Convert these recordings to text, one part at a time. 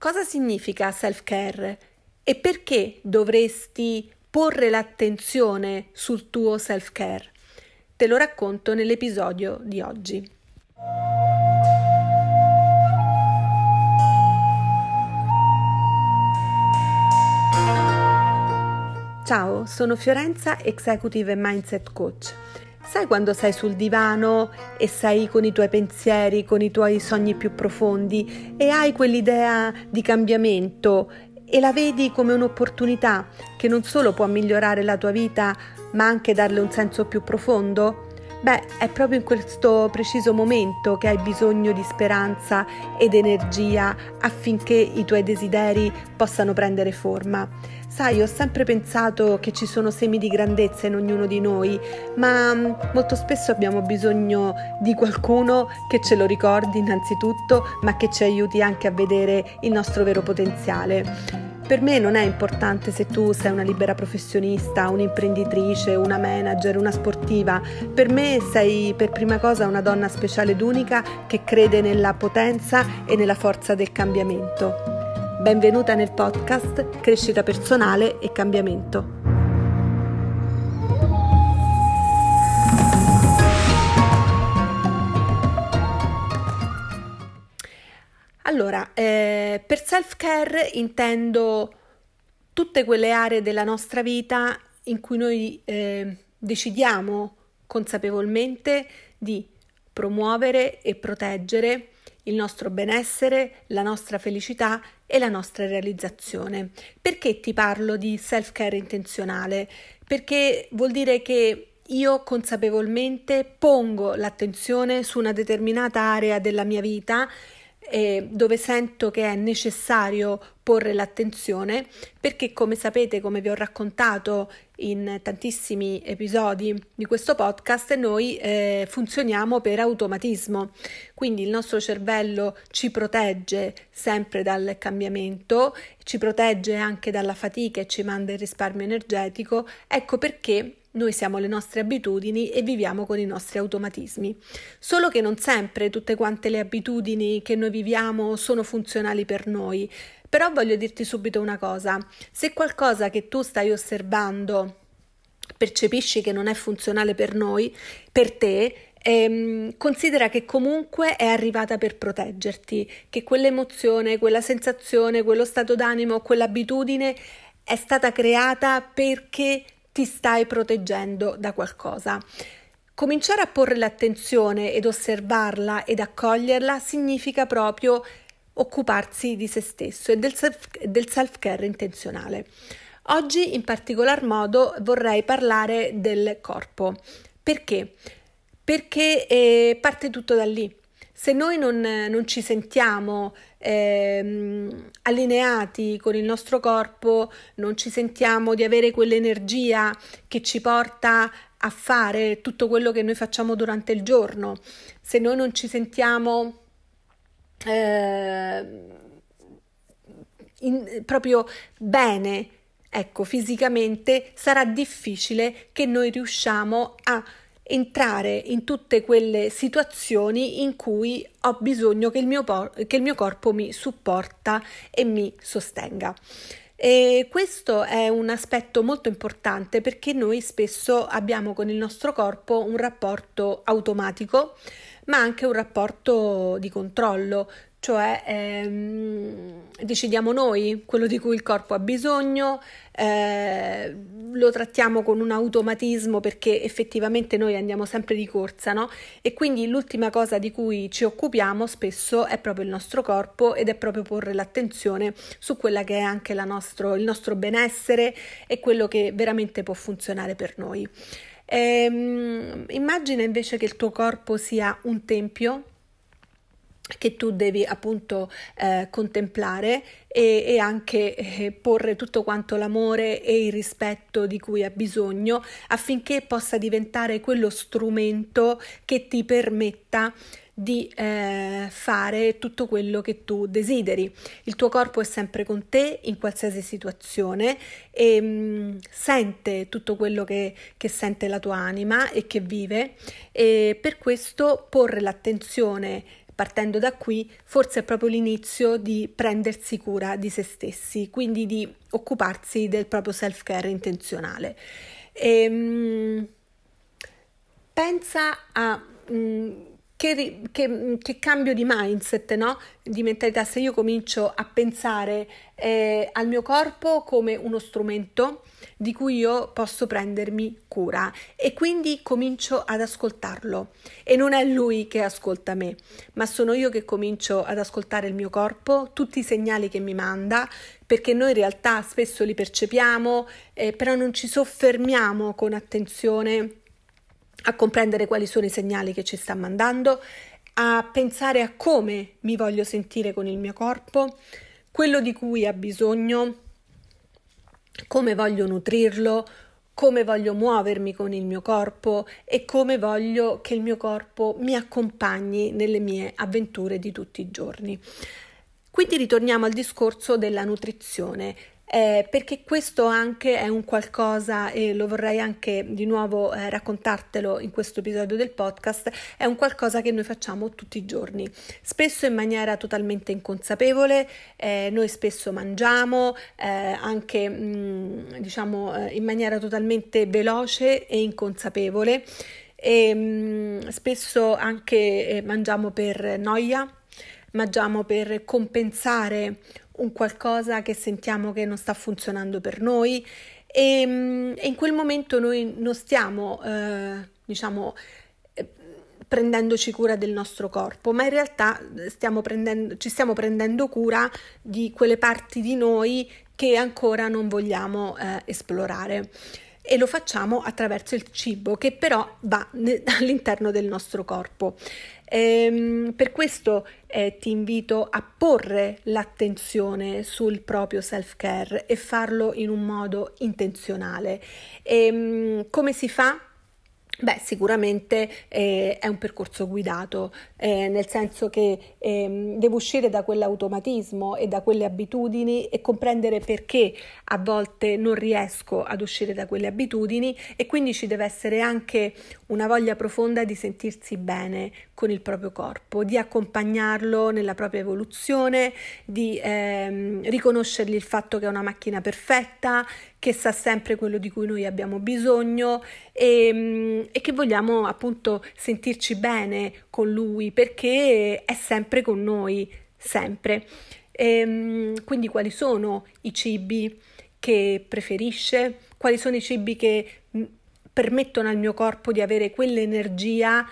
Cosa significa self-care e perché dovresti porre l'attenzione sul tuo self-care? Te lo racconto nell'episodio di oggi. Ciao, sono Fiorenza, Executive Mindset Coach. Sai quando sei sul divano e sei con i tuoi pensieri, con i tuoi sogni più profondi e hai quell'idea di cambiamento e la vedi come un'opportunità che non solo può migliorare la tua vita, ma anche darle un senso più profondo? Beh, è proprio in questo preciso momento che hai bisogno di speranza ed energia affinché i tuoi desideri possano prendere forma. Sai, ho sempre pensato che ci sono semi di grandezza in ognuno di noi, ma mm, molto spesso abbiamo bisogno di qualcuno che ce lo ricordi innanzitutto, ma che ci aiuti anche a vedere il nostro vero potenziale. Per me non è importante se tu sei una libera professionista, un'imprenditrice, una manager, una sportiva. Per me sei per prima cosa una donna speciale ed unica che crede nella potenza e nella forza del cambiamento. Benvenuta nel podcast Crescita personale e cambiamento. Allora, eh, per self-care intendo tutte quelle aree della nostra vita in cui noi eh, decidiamo consapevolmente di promuovere e proteggere il nostro benessere, la nostra felicità e la nostra realizzazione. Perché ti parlo di self-care intenzionale? Perché vuol dire che io consapevolmente pongo l'attenzione su una determinata area della mia vita eh, dove sento che è necessario porre l'attenzione perché come sapete, come vi ho raccontato in tantissimi episodi di questo podcast, noi eh, funzioniamo per automatismo, quindi il nostro cervello ci protegge sempre dal cambiamento, ci protegge anche dalla fatica e ci manda il risparmio energetico, ecco perché noi siamo le nostre abitudini e viviamo con i nostri automatismi. Solo che non sempre tutte quante le abitudini che noi viviamo sono funzionali per noi. Però voglio dirti subito una cosa, se qualcosa che tu stai osservando percepisci che non è funzionale per noi, per te, ehm, considera che comunque è arrivata per proteggerti, che quell'emozione, quella sensazione, quello stato d'animo, quell'abitudine è stata creata perché ti stai proteggendo da qualcosa. Cominciare a porre l'attenzione ed osservarla ed accoglierla significa proprio occuparsi di se stesso e del, self, del self-care intenzionale. Oggi in particolar modo vorrei parlare del corpo. Perché? Perché eh, parte tutto da lì. Se noi non, non ci sentiamo eh, allineati con il nostro corpo, non ci sentiamo di avere quell'energia che ci porta a fare tutto quello che noi facciamo durante il giorno, se noi non ci sentiamo eh, in, proprio bene, ecco, fisicamente, sarà difficile che noi riusciamo a entrare in tutte quelle situazioni in cui ho bisogno che il mio, por- che il mio corpo mi supporta e mi sostenga. E questo è un aspetto molto importante perché noi spesso abbiamo con il nostro corpo un rapporto automatico, ma anche un rapporto di controllo, cioè ehm, decidiamo noi quello di cui il corpo ha bisogno, eh, lo trattiamo con un automatismo perché effettivamente noi andiamo sempre di corsa, no? E quindi l'ultima cosa di cui ci occupiamo spesso è proprio il nostro corpo ed è proprio porre l'attenzione su quella che è anche nostro, il nostro benessere e quello che veramente può funzionare per noi. Ehm, immagina invece che il tuo corpo sia un tempio che tu devi appunto eh, contemplare e, e anche eh, porre tutto quanto l'amore e il rispetto di cui ha bisogno affinché possa diventare quello strumento che ti permetta di eh, fare tutto quello che tu desideri. Il tuo corpo è sempre con te in qualsiasi situazione e mh, mm, sente tutto quello che, che sente la tua anima e che vive e per questo porre l'attenzione partendo da qui, forse è proprio l'inizio di prendersi cura di se stessi, quindi di occuparsi del proprio self-care intenzionale. E, ehm, pensa a mm, che, che, che, cambio di mindset, no? di mentalità, se io comincio a pensare eh, al mio corpo come uno strumento di cui io posso prendermi cura. E quindi comincio ad ascoltarlo. E non è lui che ascolta me, ma sono io che comincio ad ascoltare il mio corpo, tutti i segnali che mi manda, perché noi in realtà spesso li percepiamo, eh, però non ci soffermiamo con attenzione a comprendere quali sono i segnali che ci sta mandando, a pensare a come mi voglio sentire con il mio corpo, quello di cui ha bisogno, come voglio nutrirlo, come voglio muovermi con il mio corpo e come voglio che il mio corpo mi accompagni nelle mie avventure di tutti i giorni. Quindi ritorniamo al discorso della nutrizione eh, perché questo anche è un qualcosa, e lo vorrei anche di nuovo eh, raccontartelo in questo episodio del podcast, è un qualcosa che noi facciamo tutti i giorni, spesso in maniera totalmente inconsapevole, eh, noi spesso mangiamo eh, anche mh, mm, diciamo eh, in maniera totalmente veloce e inconsapevole. E mh, mm, spesso anche eh, mangiamo per noia mangiamo per compensare un qualcosa che sentiamo che non sta funzionando per noi. E, mm, e in quel momento noi non stiamo, eh, diciamo, eh, prendendoci cura del nostro corpo, ma in realtà stiamo prendendo, ci stiamo prendendo cura di quelle parti di noi che ancora non vogliamo eh, esplorare e lo facciamo attraverso il cibo che però va all'interno del nostro corpo. Ehm, per questo eh, ti invito a porre l'attenzione sul proprio self-care e farlo in un modo intenzionale. Ehm, come si fa? Beh, sicuramente eh, è un percorso guidato, eh, nel senso che eh, devo uscire da quell'automatismo e da quelle abitudini e comprendere perché a volte non riesco ad uscire da quelle abitudini e quindi ci deve essere anche una voglia profonda di sentirsi bene con il proprio corpo, di accompagnarlo nella propria evoluzione, di ehm, riconoscergli il fatto che è una macchina perfetta, che sa sempre quello di cui noi abbiamo bisogno e, mm, e che vogliamo appunto sentirci bene con lui perché è sempre con noi, sempre. E, ehm, quindi quali sono i cibi che preferisce? Quali sono i cibi che permettono al mio corpo di avere quell'energia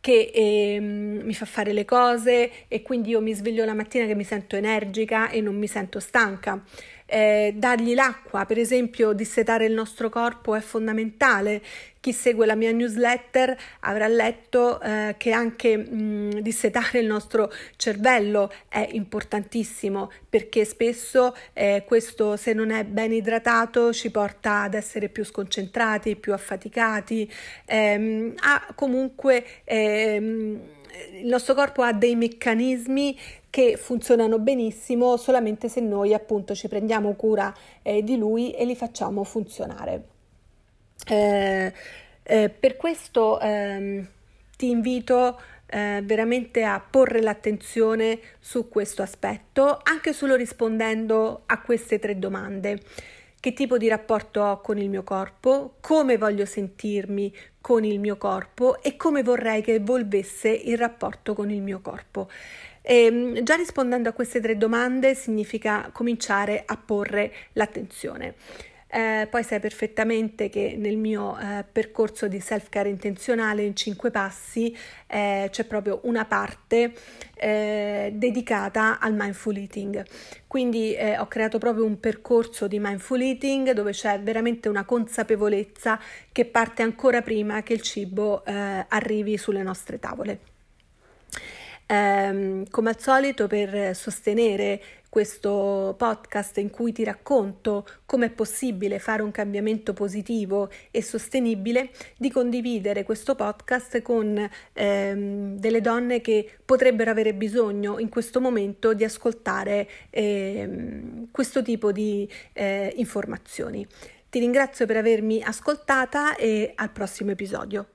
che eh, mi fa fare le cose e quindi io mi sveglio la mattina che mi sento energica e non mi sento stanca eh, dargli l'acqua, per esempio dissetare il nostro corpo è fondamentale. Chi segue la mia newsletter avrà letto eh, che anche mh, dissetare il nostro cervello è importantissimo perché spesso eh, questo se non è ben idratato ci porta ad essere più sconcentrati, più affaticati, ehm, a comunque ehm, il nostro corpo ha dei meccanismi che funzionano benissimo solamente se noi appunto ci prendiamo cura eh, di lui e li facciamo funzionare. Eh, eh, per questo ehm, ti invito eh, veramente a porre l'attenzione su questo aspetto, anche solo rispondendo a queste tre domande. Che tipo di rapporto ho con il mio corpo? Come voglio sentirmi con il mio corpo? E come vorrei che evolvesse il rapporto con il mio corpo? E, ehm, già rispondendo a queste tre domande significa cominciare a porre l'attenzione. Eh, poi sai perfettamente che nel mio eh, percorso di self-care intenzionale in cinque passi eh, c'è proprio una parte eh, dedicata al mindful eating. Quindi eh, ho creato proprio un percorso di mindful eating dove c'è veramente una consapevolezza che parte ancora prima che il cibo eh, arrivi sulle nostre tavole. Um, come al solito, per sostenere questo podcast in cui ti racconto come è possibile fare un cambiamento positivo e sostenibile, di condividere questo podcast con ehm, delle donne che potrebbero avere bisogno in questo momento di ascoltare ehm, questo tipo di eh, informazioni. Ti ringrazio per avermi ascoltata e al prossimo episodio.